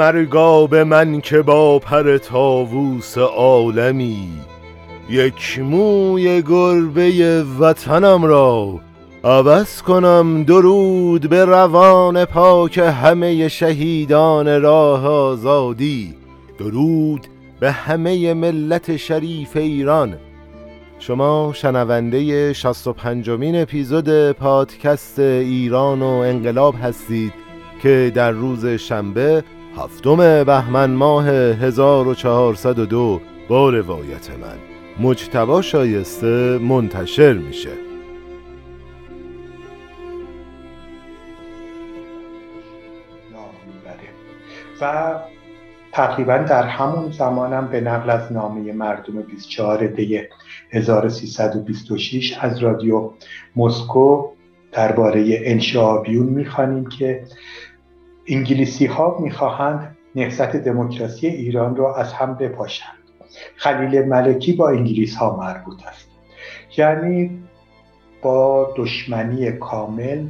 مرگا به من که با پر تاووس عالمی یک موی گربه وطنم را عوض کنم درود به روان پاک همه شهیدان راه آزادی. درود به همه ملت شریف ایران. شما شنونده 65 مین اپیزود پادکست ایران و انقلاب هستید که در روز شنبه هفتم بهمن ماه 1402 با روایت من. مجتبا شایسته منتشر میشه. و تقریبا در همون زمانم به نقل از نامه مردم 24 دی 1326 از رادیو مسکو درباره انشا بیون می‌خوانیم که انگلیسی ها می‌خواهند نهضت دموکراسی ایران را از هم بپاشند. خلیل ملکی با انگلیس ها مربوط است. یعنی با دشمنی کامل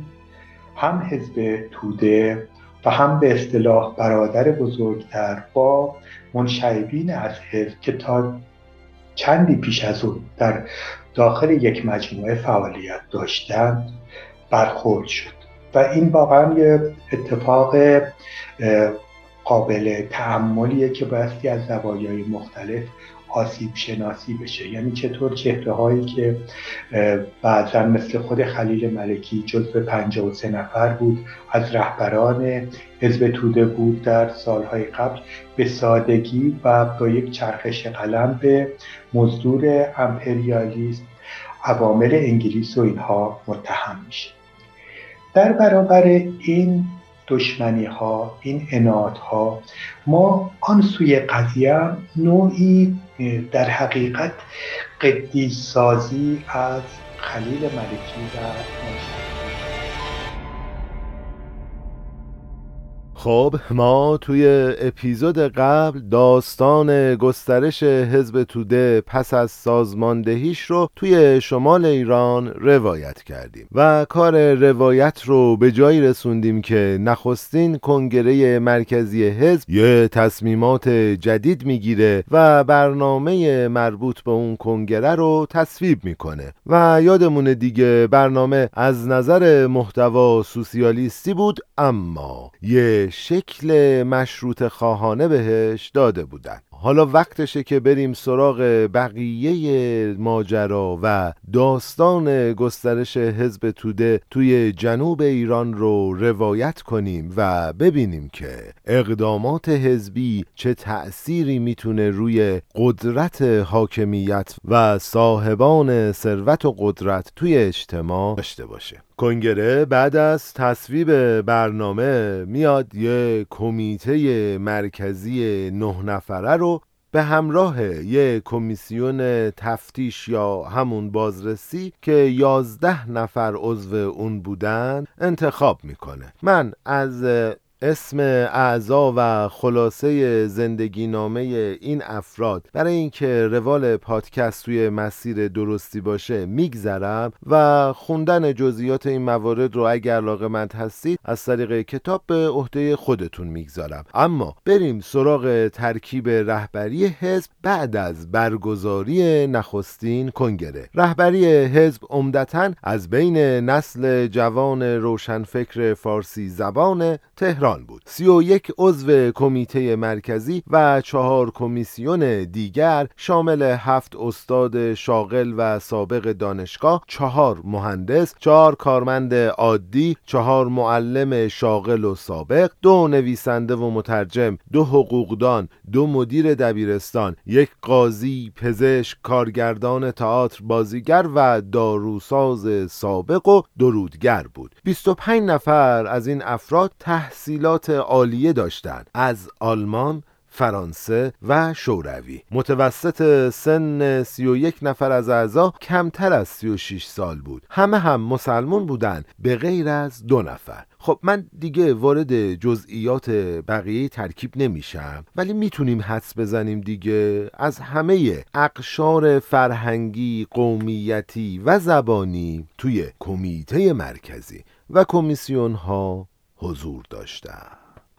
هم حزب توده و هم به اصطلاح برادر بزرگتر با منشعبین از حزب که تا چندی پیش از اون در داخل یک مجموعه فعالیت داشتند برخورد شد. و این واقعا یه اتفاق قابل تعملیه که بایستی از زوایای مختلف آسیب شناسی بشه. یعنی چطور چهره هایی که بعضا مثل خود خلیل ملکی جزو 53 نفر بود از رهبران حزب توده بود در سالهای قبل به سادگی و با یک چرخش قلم به مزدور امپریالیست عوامل انگلیس و اینها متهم میشه. در برابر این دشمنی ها این انات ها ما آن سوی قضیه نوعی در حقیقت قدیس سازی از خلیل ملکی و خب ما توی اپیزود قبل داستان گسترش حزب توده پس از سازماندهیش رو توی شمال ایران روایت کردیم و کار روایت رو به جایی رسوندیم که نخستین کنگره مرکزی حزب یه تصمیمات جدید می‌گیره و برنامه مربوط به اون کنگره رو تصویب می‌کنه. و یادمونه دیگه برنامه از نظر محتوا سوسیالیستی بود اما یه شکل مشروط خواهانه بهش داده بودن. حالا وقتشه که بریم سراغ بقیه ماجرا و داستان گسترش حزب توده توی جنوب ایران رو روایت کنیم و ببینیم که اقدامات حزبی چه تأثیری می‌تونه روی قدرت حاکمیت و صاحبان ثروت و قدرت توی اجتماع داشته باشه. کنگره بعد از تصویب برنامه میاد یه کمیته مرکزی نه نفره رو به همراه یه کمیسیون تفتیش یا همون بازرسی که یازده نفر عضو اون بودن انتخاب می‌کنه. من از اسم اعضا و خلاصه زندگی نامه این افراد. برای اینکه روال پادکست توی مسیر درستی باشه میگذرم و خوندن جزئیات این موارد رو اگر علاقه مند هستید از طریق کتاب به عهده خودتون می‌گذارم. اما بریم سراغ ترکیب رهبری حزب بعد از برگزاری نخستین کنگره. رهبری حزب عمدتا از بین نسل جوان روشنفکر فارسی زبان تهران بود. سی و یک عضو کمیته مرکزی و چهار کمیسیون دیگر شامل هفت استاد شاغل و سابق دانشگاه چهار مهندس چهار کارمند عادی چهار معلم شاغل و سابق دو نویسنده و مترجم دو حقوقدان دو مدیر دبیرستان یک قاضی پزشک کارگردان تئاتر بازیگر و داروساز سابق و درودگر بود. 25 نفر از این افراد تحصیل تحصیلات عالیه داشتند از آلمان فرانسه و شوروی. متوسط سن 31 نفر از اعضا کمتر از 36 سال بود. همه هم مسلمون بودند به غیر از دو نفر. خب من دیگه وارد جزئیات بقیه ترکیب نمیشم ولی می‌تونیم حدس بزنیم دیگه. از همه اقشار فرهنگی قومیتی و زبانی توی کمیته مرکزی و کمیسیون ها حضور داشتم.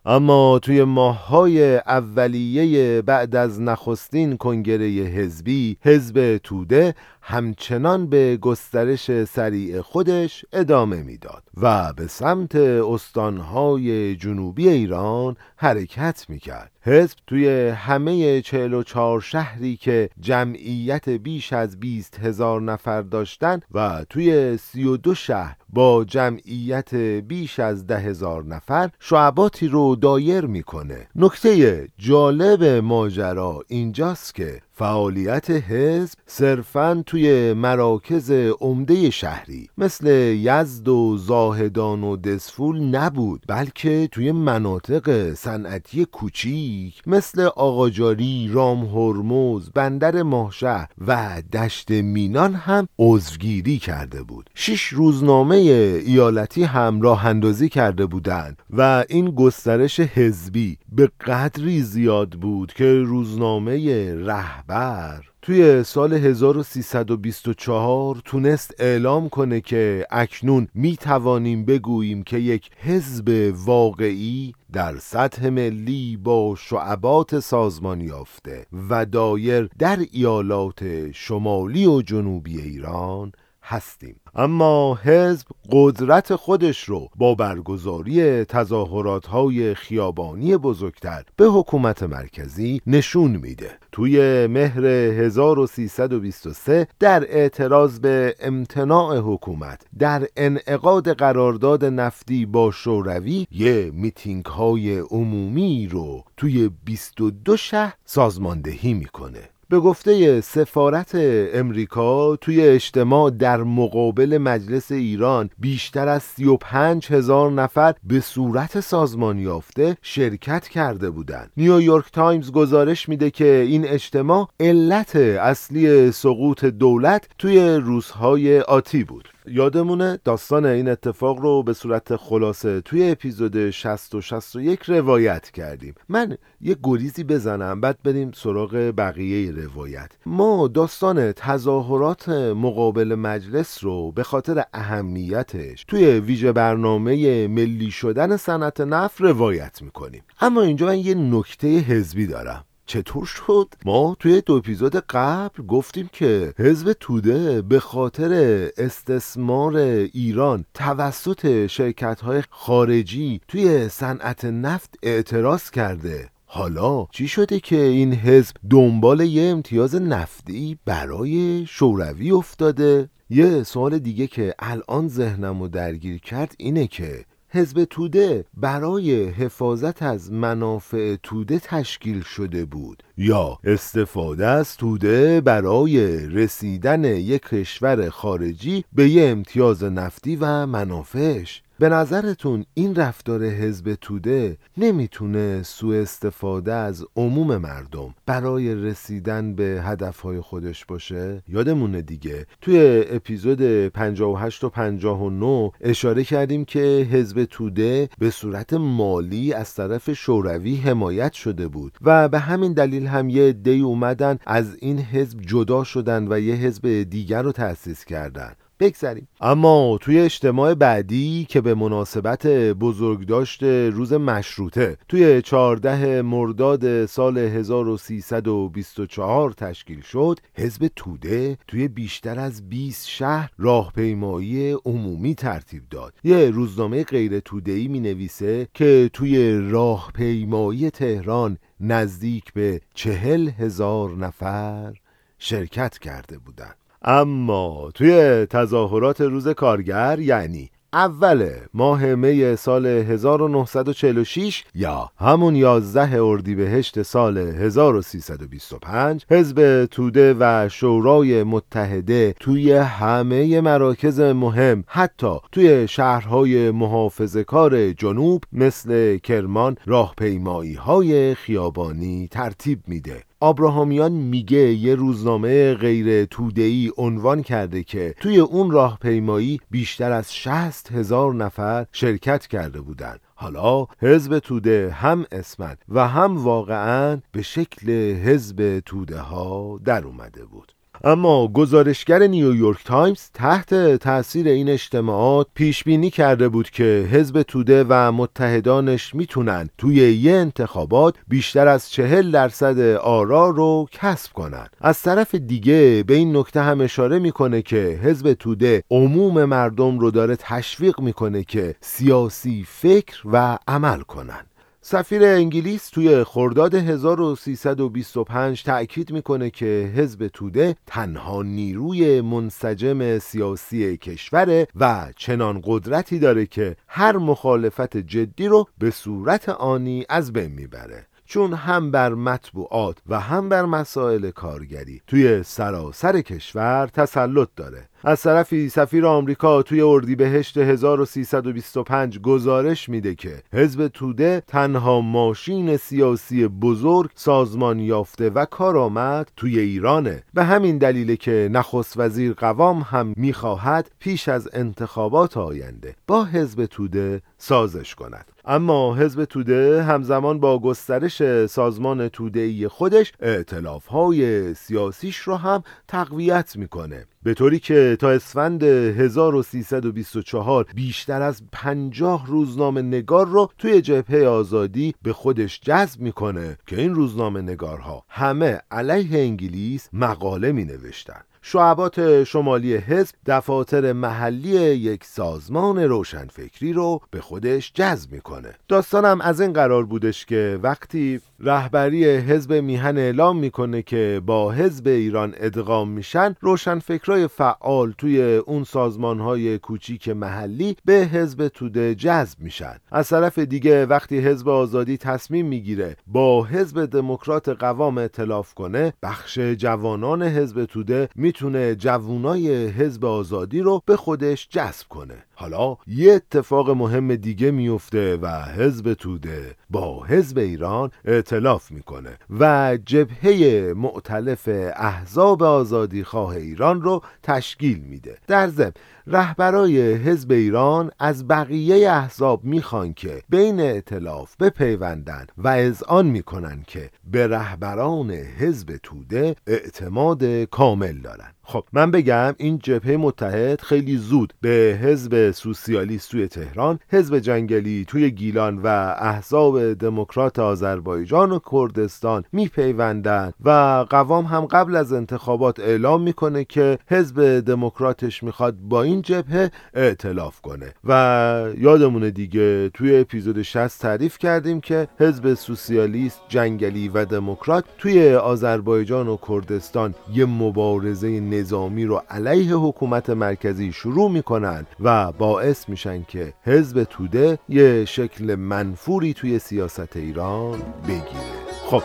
اما توی ماههای اولیه بعد از نخستین کنگره حزبی حزب توده همچنان به گسترش سریع خودش ادامه می‌داد و به سمت استانهای جنوبی ایران حرکت می‌کرد. حزب توی همه 44 شهری که جمعیت بیش از 20 هزار نفر داشتن و توی 32 شهر با جمعیت بیش از ده هزار نفر شعباتی رو دایر می‌کنه. نکته جالب ماجرا اینجاست که فعالیت حزب صرفا توی مراکز عمده شهری مثل یزد و زاهدان و دسفول نبود بلکه توی مناطق صنعتی کوچیک مثل آقاجاری، رام هرمز، بندر ماهشهر و دشت مینان هم عضوگیری کرده بود. شش روزنامه ایالتی هم راه اندازی کرده بودند و این گسترش حزبی به قدری زیاد بود که روزنامه رهبر. توی سال 1324 تونست اعلام کنه که اکنون می توانیم بگوییم که یک حزب واقعی در سطح ملی با شعبات سازمان یافته و دایر در ایالات شمالی و جنوبی ایران هستیم. اما حزب قدرت خودش رو با برگزاری تظاهرات های خیابانی بزرگتر به حکومت مرکزی نشون میده. توی مهر 1323 در اعتراض به امتناع حکومت در انعقاد قرارداد نفتی با شوروی یه میتینگ های عمومی رو توی 22 شهر سازماندهی می‌کنه. به گفته سفارت امریکا توی اجتماع در مقابل مجلس ایران بیشتر از 35 هزار نفر به صورت سازمان یافته شرکت کرده بودند. نیویورک تایمز گزارش میده که این اجتماع علت اصلی سقوط دولت توی روزهای آتی بود. یادمونه داستان این اتفاق رو به صورت خلاصه توی اپیزود 60 و 61 روایت کردیم. من یه گریزی بزنم بعد بریم سراغ بقیه روایت. ما داستان تظاهرات مقابل مجلس رو به خاطر اهمیتش توی ویژه برنامه ملی شدن صنعت نفت روایت می‌کنیم. اما اینجا من یه نکته حزبی دارم. چطور شد ما توی دو اپیزود قبل گفتیم که حزب توده به خاطر استثمار ایران توسط شرکت های خارجی توی صنعت نفت اعتراض کرده حالا چی شده که این حزب دنبال یه امتیاز نفتی برای شوروی افتاده؟ یه سوال دیگه که الان ذهنم رو درگیر کرد اینه که حزب توده برای حفاظت از منافع توده تشکیل شده بود. یا استفاده از توده برای رسیدن یک کشور خارجی به یه امتیاز نفتی و منافعش. به نظرتون این رفتار حزب توده نمی‌تونه سوء استفاده از عموم مردم برای رسیدن به هدفهای خودش باشه؟ یادمونه دیگه توی اپیزود 58 و 59 اشاره کردیم که حزب توده به صورت مالی از طرف شوروی حمایت شده بود و به همین دلیل هم یه دی اومدن از این حزب جدا شدن و یه حزب دیگر رو تأسیس کردن بگذریم. اما توی اجتماع بعدی که به مناسبت بزرگداشت روز مشروطه توی 14 مرداد سال 1324 تشکیل شد حزب توده توی بیشتر از 20 شهر راهپیمایی عمومی ترتیب داد. یه روزنامه غیر توده‌ای می نویسه که توی راهپیمایی تهران نزدیک به چهل هزار نفر شرکت کرده بودند. اما توی تظاهرات روز کارگر یعنی اول ماه می سال 1946 یا همون 11 اردیبهشت سال 1325 حزب توده و شورای متحده توی همه مراکز مهم حتی توی شهرهای محافظه کار جنوب مثل کرمان راهپیمایی های خیابانی ترتیب میده. آبراهامیان میگه یه روزنامه غیر تودهی عنوان کرده که توی اون راهپیمایی بیشتر از 60 هزار نفر شرکت کرده بودند. حالا حزب توده هم اسمن و هم واقعا به شکل حزب توده ها در اومده بود اما گزارشگر نیویورک تایمز تحت تاثیر این اجتماعات پیش بینی کرده بود که حزب توده و متحدانش می‌تونن توی یه انتخابات بیشتر از چهل درصد آرا رو کسب کنن. از طرف دیگه به این نکته هم اشاره می‌کنه که حزب توده عموم مردم رو داره تشویق می‌کنه که سیاسی فکر و عمل کنن. سفیر انگلیس توی خرداد 1325 تأکید می‌کنه که حزب توده تنها نیروی منسجم سیاسی کشوره و چنان قدرتی داره که هر مخالفت جدی رو به صورت آنی از بین می‌بره. چون هم بر مطبوعات و هم بر مسائل کارگری توی سراسر کشور تسلط داره. از طرفی سفیر آمریکا توی اردیبهشت 1325 گزارش میده که حزب توده تنها ماشین سیاسی بزرگ سازمان یافته و کارآمد توی ایرانه. به همین دلیل که نخست وزیر قوام هم می‌خواهد پیش از انتخابات آینده با حزب توده سازش کند. اما حزب توده همزمان با گسترش سازمان توده خودش اعتلاف های سیاسیش رو هم تقویت می‌کنه. به طوری که تا اسفند 1324 بیشتر از 50 روزنامه نگار رو توی جبهه آزادی به خودش جذب می‌کنه که این روزنامه نگارها همه علیه انگلیس مقاله می نوشتن شعبات شمالی حزب دفاتر محلی یک سازمان روشنفکری رو به خودش جذب می‌کنه. داستانم از این قرار بودش که وقتی رهبری حزب میهن اعلام می‌کنه که با حزب ایران ادغام میشن روشنفکرای فعال توی اون سازمانهای کوچیک محلی به حزب توده جذب میشن. از طرف دیگه وقتی حزب آزادی تصمیم می‌گیره با حزب دموکرات قوام اتلاف کنه بخش جوانان حزب توده می‌تونه جوونای حزب آزادی رو به خودش جذب کنه. حالا یه اتفاق مهم دیگه میفته و حزب توده با حزب ایران ائتلاف می‌کنه و جبهه معتلف احزاب آزادی خواه ایران رو تشکیل میده. در ضمن رهبرای حزب ایران از بقیه احزاب می‌خوان که بین ائتلاف بپیوندن و اذعان می‌کنن که به رهبران حزب توده اعتماد کامل دارن. خب من بگم این جبهه متحد خیلی زود به حزب سوسیالیست توی تهران حزب جنگلی توی گیلان و احزاب دموکرات آذربایجان و کردستان میپیوندن و قوام هم قبل از انتخابات اعلام می‌کنه که حزب دموکراتش می‌خواد با این جبهه اعتلاف کنه. و یادمونه دیگه توی اپیزود 60 تعریف کردیم که حزب سوسیالیست جنگلی و دموکرات توی آذربایجان و کردستان یه مبارزه نظامی رو علیه حکومت مرکزی شروع می‌کنن و باعث میشن که حزب توده یه شکل منفوری توی سیاست ایران بگیره. خب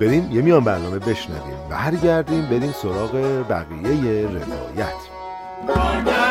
بریم یه میان برنامه بشنویم برگردیم بریم سراغ بقیه روایت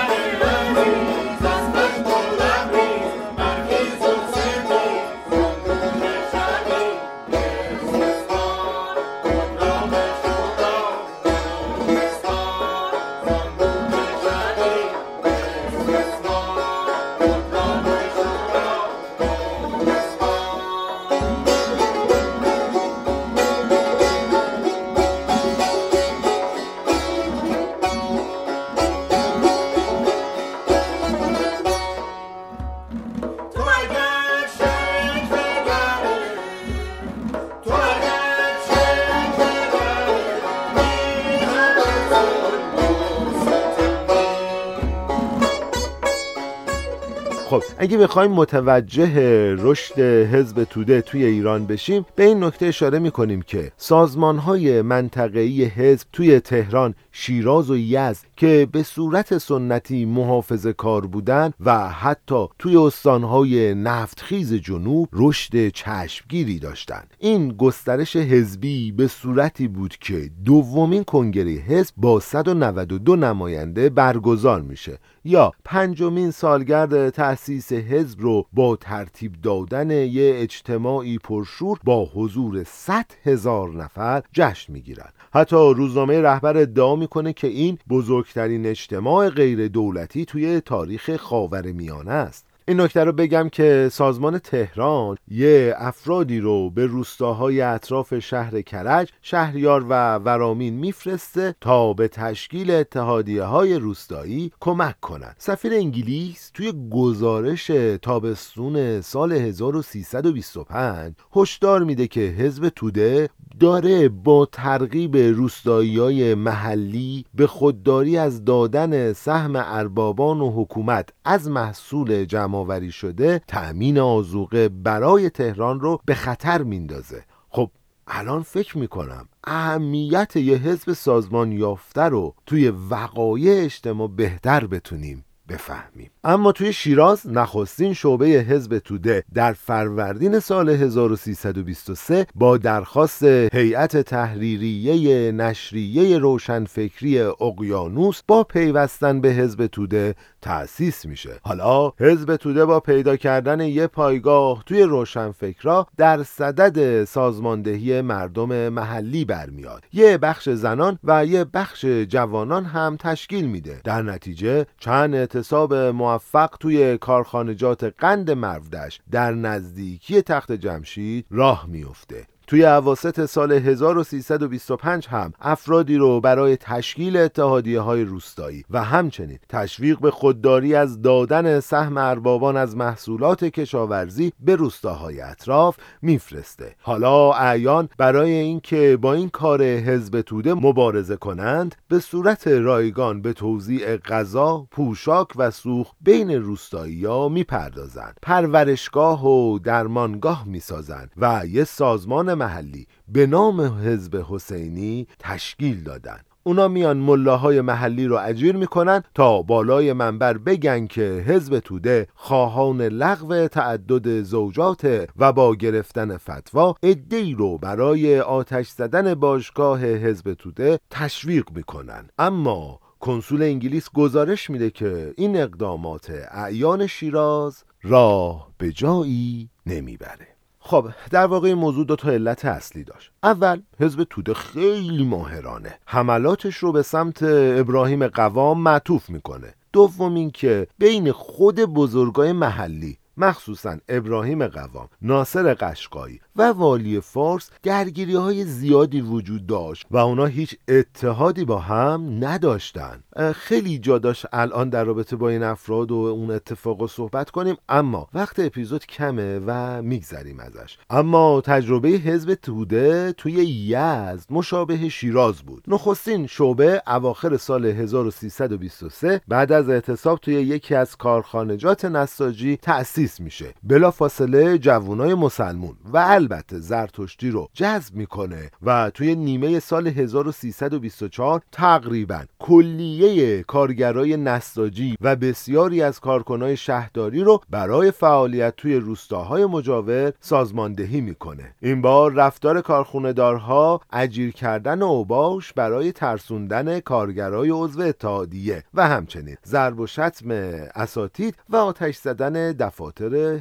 اگه بخوایم متوجه رشد حزب توده توی ایران بشیم به این نکته اشاره می‌کنیم که سازمان های منطقه‌ای حزب توی تهران شیراز و یزد که به صورت سنتی محافظ کار بودن و حتی توی استانهای نفتخیز جنوب رشد چشمگیری داشتند این گسترش حزبی به صورتی بود که دومین کنگره حزب با 192 نماینده برگزار میشه یا پنجمین سالگرد تأسیس حزب رو با ترتیب دادن یه اجتماعی پرشور با حضور 100 هزار نفر جشن می‌گیرند حتی روزنامه رهبر ادعا می‌کنه که این بزرگترین اجتماع غیر دولتی توی تاریخ خاور میانه است. این نکته رو بگم که سازمان تهران یه افرادی رو به روستاهای اطراف شهر کرج شهریار و ورامین میفرسته تا به تشکیل اتحادیه های روستایی کمک کنند سفیر انگلیس توی گزارش تابستون سال 1325 هشدار میده که حزب توده داره با ترغیب روستایی های محلی به خودداری از دادن سهم اربابان و حکومت از محصول جمعآوری شده تأمین آزوقه برای تهران رو به خطر میندازه. خب الان فکر می‌کنم اهمیت یه حزب سازمان یافته رو توی وقایع اجتماع بهتر بتونیم. بفهمیم. اما توی شیراز نخستین شعبه حزب توده در فروردین سال 1323 با درخواست هیئت تحریریه نشریه روشنفکری اقیانوس با پیوستن به حزب توده تأسیس میشه. حالا حزب توده با پیدا کردن یه پایگاه توی روشنفکرا در صدد سازماندهی مردم محلی برمیاد. یه بخش زنان و یه بخش جوانان هم تشکیل میده. در نتیجه چند اعتصاب موفق توی کارخانجات قند مردش در نزدیکی تخت جمشید راه میفته توی عواست سال 1325 هم افرادی رو برای تشکیل اتحادیه های روستایی و همچنین تشویق به خودداری از دادن سهم اربابان از محصولات کشاورزی به روستاهای اطراف میفرسته. حالا اعیان برای اینکه با این کار حزب توده مبارزه کنند به صورت رایگان به توزیع غذا، پوشاک و سوخت بین روستایی ها می‌پردازند. پرورشگاه و درمانگاه می‌سازند و یه سازمان محلی به نام حزب حسینی تشکیل دادن. اونا میان ملاهای محلی رو اجیر می‌کنن تا بالای منبر بگن که حزب توده خواهان لغو تعدد زوجات و با گرفتن فتوا ادهی رو برای آتش زدن باشگاه حزب توده تشویق می‌کنن. اما کنسول انگلیس گزارش میده که این اقدامات اعیان شیراز راه به جایی نمی‌بره. خب در واقع این موضوع دو تا علت اصلی داشت. اول حزب توده خیلی ماهرانه. حملاتش رو به سمت ابراهیم قوام معطوف می‌کنه. دوم اینکه بین خود بزرگای محلی مخصوصا ابراهیم قوام ناصر قشقایی و والی فارس درگیری های زیادی وجود داشت و اونا هیچ اتحادی با هم نداشتن. خیلی جا داشت الان در رابطه با این افراد و اون اتفاق صحبت کنیم اما وقت اپیزود کمه و میگذریم ازش. اما تجربه حزب توده توی یزد مشابه شیراز بود. نخستین شعبه اواخر سال 1323 بعد از اعتصاب توی یکی از کارخانجات نساجی تأسیس میشه. بلافاصله جوانای مسلمون و البته زرتشتی رو جذب می‌کنه و توی نیمه سال 1324 تقریبا کلیه کارگرای نساجی و بسیاری از کارکنای شهرداری رو برای فعالیت توی روستاهای مجاور سازماندهی می‌کنه. این بار رفتار کارخونهدارها اجیر کردن اوباش برای ترسوندن کارگرای عضو اتحادیه و همچنین ضرب و شتم اساتید و آتش زدن دفاتر.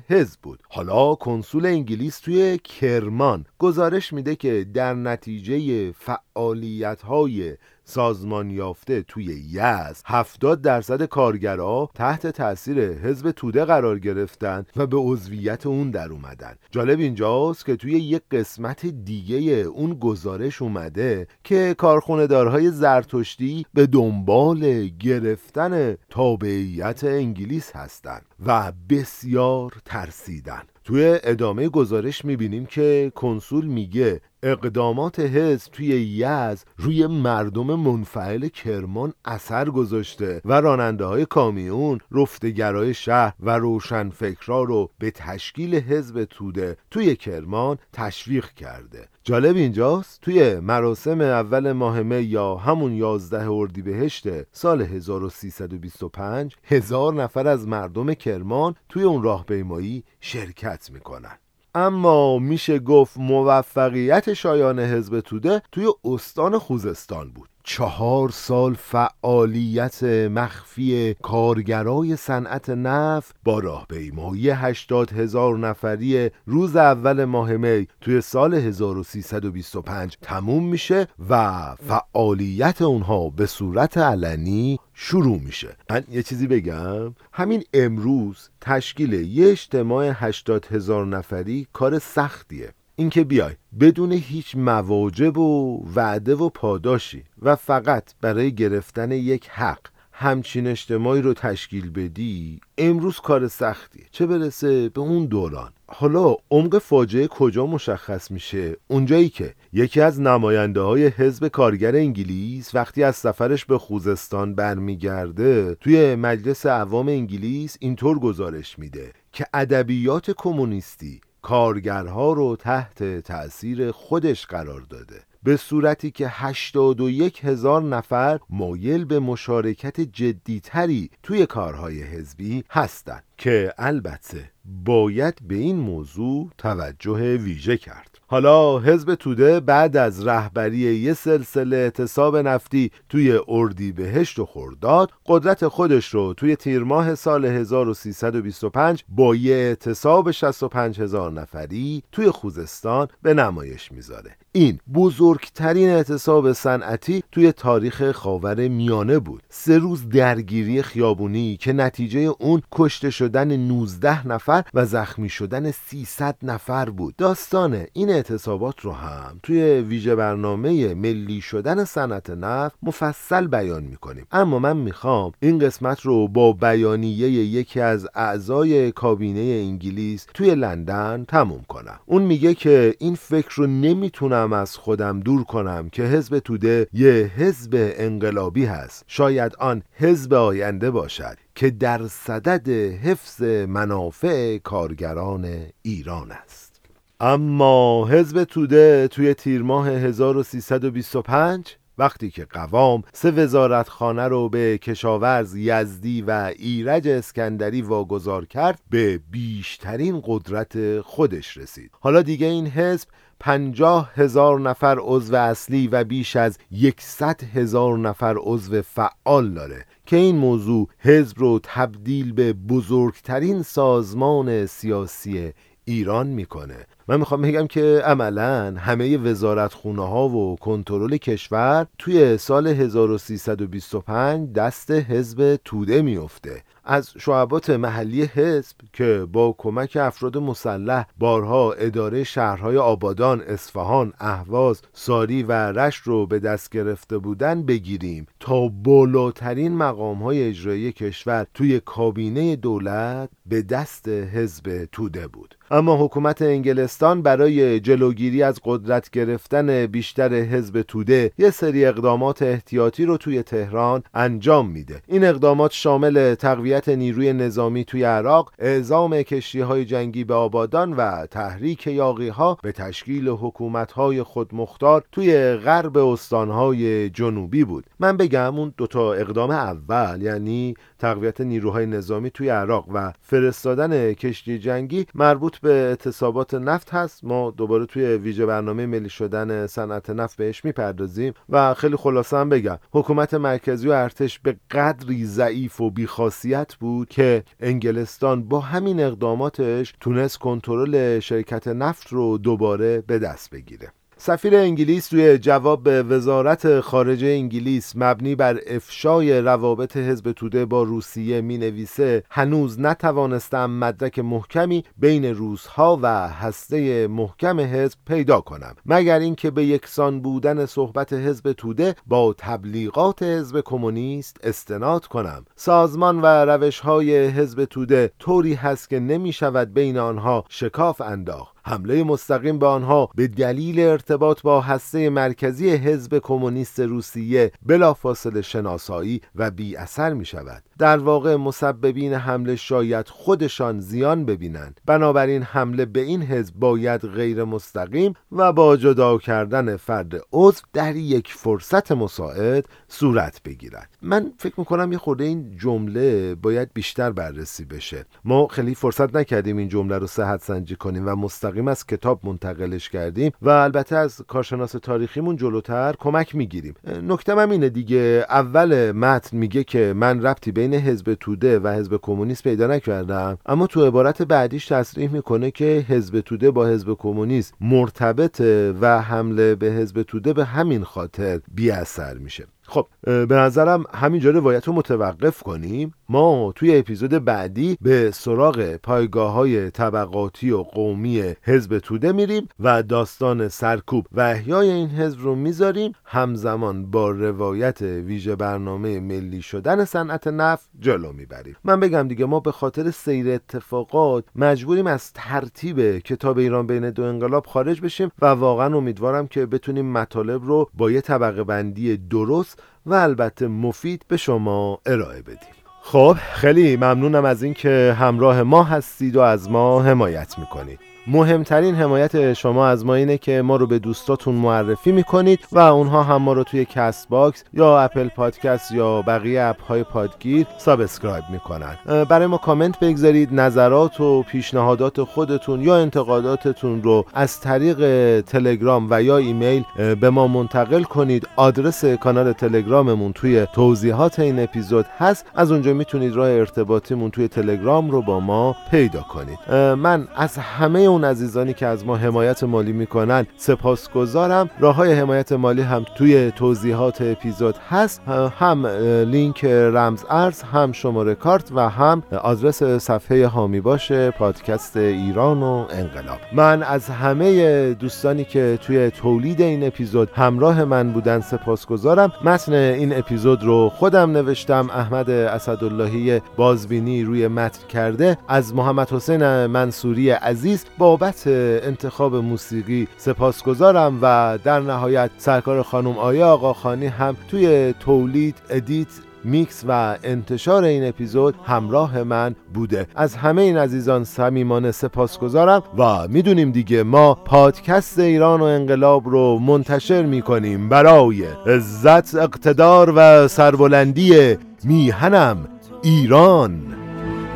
حزب بود. حالا کنسول انگلیس توی کرمان گزارش میده که در نتیجه فعالیت های سازمان یافته توی یزد 70 درصد کارگرها تحت تاثیر حزب توده قرار گرفتن و به عضویت اون در اومدن. جالب اینجاست که توی یک قسمت دیگه اون گزارش اومده که کارخونه دارهای زرتشتی به دنبال گرفتن تابعیت انگلیس هستند و بسیار ترسیدن. توی ادامه گزارش می‌بینیم که کنسول میگه اقدامات حزب توی یز روی مردم منفعل کرمان اثر گذاشته و راننده های کامیون رفتگرای شهر و روشنفکرا رو به تشکیل حزب توده توی کرمان تشویق کرده. جالب اینجاست توی مراسم اول ماه می یا همون 11 اردیبهشت سال 1325 هزار نفر از مردم کرمان توی اون راهپیمایی شرکت می‌کنن. اما میشه گفت موفقیت شایان حزب توده توی استان خوزستان بود. چهار سال فعالیت مخفی کارگرای صنعت نفت با راهپیمایی 80 هزار نفری روز اول ماه می توی سال 1325 تموم میشه و فعالیت اونها به صورت علنی شروع میشه. من یه چیزی بگم. همین امروز تشکیل یه اجتماع 80 هزار نفری کار سختیه. اینکه بیای بدون هیچ مواجب و وعده و پاداشی و فقط برای گرفتن یک حق همچین اجتماعی رو تشکیل بدی امروز کار سختیه. چه برسه به اون دوران. حالا عمق فاجعه کجا مشخص میشه؟ اونجایی که یکی از نماینده های حزب کارگر انگلیس وقتی از سفرش به خوزستان برمیگرده توی مجلس عوام انگلیس اینطور گزارش میده که ادبیات کمونیستی کارگرها رو تحت تأثیر خودش قرار داده. به صورتی که 81 هزار نفر مایل به مشارکت جدیتری توی کارهای حزبی هستند که البته باید به این موضوع توجه ویژه کرد. حالا حزب توده بعد از رهبری یه سلسله اعتصاب نفتی توی اردی بهشت و خرداد قدرت خودش رو توی تیر ماه سال 1325 با یه اعتصاب 65 هزار نفری توی خوزستان به نمایش می‌ذاره. این بزرگترین اعتصاب صنعتی توی تاریخ خاور میانه بود. سه روز درگیری خیابونی که نتیجه اون کشته شدن 19 نفر و زخمی شدن 300 نفر بود. داستان این اعتصابات رو هم توی ویژه برنامه ملی شدن صنعت نفت مفصل بیان می‌کنیم. اما من می‌خوام این قسمت رو با بیانیه یکی از اعضای کابینه انگلیس توی لندن تموم کنم. اون میگه که این فکر رو نمی‌تونم از خودم دور کنم که حزب توده یه حزب انقلابی هست. شاید آن حزب آینده باشد که در صدد حفظ منافع کارگران ایران است. اما حزب توده توی تیر ماه 1325 وقتی که قوام سه وزارتخانه رو به کشاورز یزدی و ایرج اسکندری واگذار کرد به بیشترین قدرت خودش رسید. حالا دیگه این حزب پنجاه هزار نفر عضو اصلی و بیش از یکصد هزار نفر عضو فعال داره که این موضوع حزب رو تبدیل به بزرگترین سازمان سیاسی ایران می‌کنه. من می‌خوام بگم که عملا همه وزارت خونه ها و کنترل کشور توی سال 1325 دست حزب توده میفته از شعبات محلی حزب که با کمک افراد مسلح بارها اداره شهرهای آبادان، اصفهان، اهواز، ساری و رشت رو به دست گرفته بودن بگیریم تا بالاترین مقام های اجرایی کشور توی کابینه دولت به دست حزب توده بود. اما حکومت انگلستان برای جلوگیری از قدرت گرفتن بیشتر حزب توده یه سری اقدامات احتیاطی رو توی تهران انجام میده. این اقدامات شامل تقویت نیروی نظامی توی عراق اعزام کشتی های جنگی به آبادان و تحریک یاقی ها به تشکیل حکومت های خودمختار توی غرب استانهای جنوبی بود. من بگم اون دوتا اقدام اول یعنی تقویت نیروهای نظامی توی عراق و فرستادن کشتی جنگی مربوط به اعتصابات نفت هست. ما دوباره توی ویژه برنامه ملی شدن صنعت نفت بهش می‌پردازیم و خیلی خلاصه هم بگم حکومت مرکزی و ارتش به قدری ضعیف و بیخاصیت بود که انگلستان با همین اقداماتش تونست کنترل شرکت نفت رو دوباره به دست بگیره. سفیر انگلیس توی جواب به وزارت خارجه انگلیس مبنی بر افشای روابط حزب توده با روسیه می نویسه هنوز نتوانستم مدرک محکمی بین روزها و هسته محکم حزب پیدا کنم. مگر اینکه به یکسان بودن صحبت حزب توده با تبلیغات حزب کمونیست استناد کنم. سازمان و روش های حزب توده طوری هست که نمی شود بین آنها شکاف انداخت. حمله مستقیم به آنها به دلیل ارتباط با هسته مرکزی حزب کمونیست روسیه بلافاصله شناسایی و بی اثر می شود. در واقع مسببین حمله شاید خودشان زیان ببینند. بنابراین حمله به این حزب باید غیر مستقیم و با جدا کردن فرد عضو در یک فرصت مساعد صورت بگیرد. من فکر می‌کنم یه خورده این جمله باید بیشتر بررسی بشه. ما خیلی فرصت نکردیم این جمله رو صحت سنجی کنیم و مستقیم مستقیم از کتاب منتقلش کردیم و البته از کارشناس تاریخیمون جلوتر کمک می‌گیریم. نکته هم اینه دیگه اول متن میگه که من ربطی بین حزب توده و حزب کمونیست پیدا نکردم اما تو عبارت بعدیش تصریح می‌کنه که حزب توده با حزب کمونیست مرتبطه و حمله به حزب توده به همین خاطر بی اثر میشه. خب به نظرم همینجا روایت رو متوقف کنیم. ما توی اپیزود بعدی به سراغ پایگاه های طبقاتی و قومی حزب توده میریم و داستان سرکوب و احیای این حزب رو می‌ذاریم. همزمان با روایت ویژه برنامه ملی شدن صنعت نفت جلو می‌بریم. من بگم دیگه ما به خاطر سیر اتفاقات مجبوریم از ترتیب کتاب ایران بین دو انقلاب خارج بشیم و واقعا امیدوارم که بتونیم مطالب رو با یه طبقه بندی درست و البته مفید به شما ارائه بدیم. خب خیلی ممنونم از اینکه همراه ما هستید و از ما حمایت می‌کنید. مهمترین حمایت شما از ما اینه که ما رو به دوستاتون معرفی می‌کنید و اونها هم ما رو توی Castbox یا Apple Podcast یا بقیه app های پادگیر subscribe می‌کنن. برای ما کامنت بگذارید نظرات و پیشنهادات خودتون یا انتقاداتتون رو از طریق تلگرام و یا ایمیل به ما منتقل کنید. آدرس کانال تلگراممون توی توضیحات این اپیزود هست. از اونجا می‌تونید راه ارتباطیمون توی تلگرام رو با ما پیدا کنید. من از همه اون عزیزانی که از ما حمایت مالی می‌کنن سپاسگزارم. راه های حمایت مالی هم توی توضیحات اپیزود هست. هم لینک رمز ارز هم شماره کارت و هم آدرس صفحه هامی باشه پادکست ایران و انقلاب. من از همه دوستانی که توی تولید این اپیزود همراه من بودن سپاسگزارم. متن این اپیزود رو خودم نوشتم. احمد اسداللهی بازبینی روی متن کرده. از محمد حسین منصوری عزیز بابت انتخاب موسیقی سپاسگزارم و در نهایت سرکار خانم آیه آقاخانی هم توی تولید ادیت میکس و انتشار این اپیزود همراه من بوده. از همه این عزیزان صمیمانه سپاسگزارم و می‌دونیم دیگه ما پادکست ایران و انقلاب رو منتشر می‌کنیم برای عزت اقتدار و سربلندی میهنم ایران.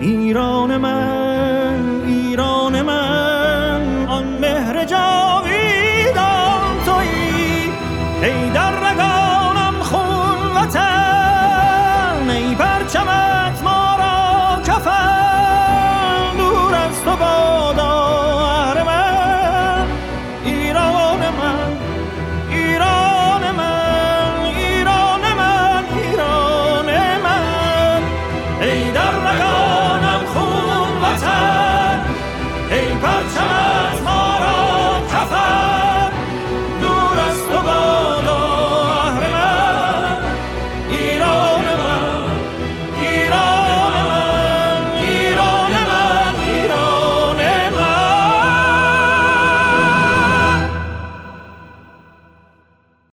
ایران من.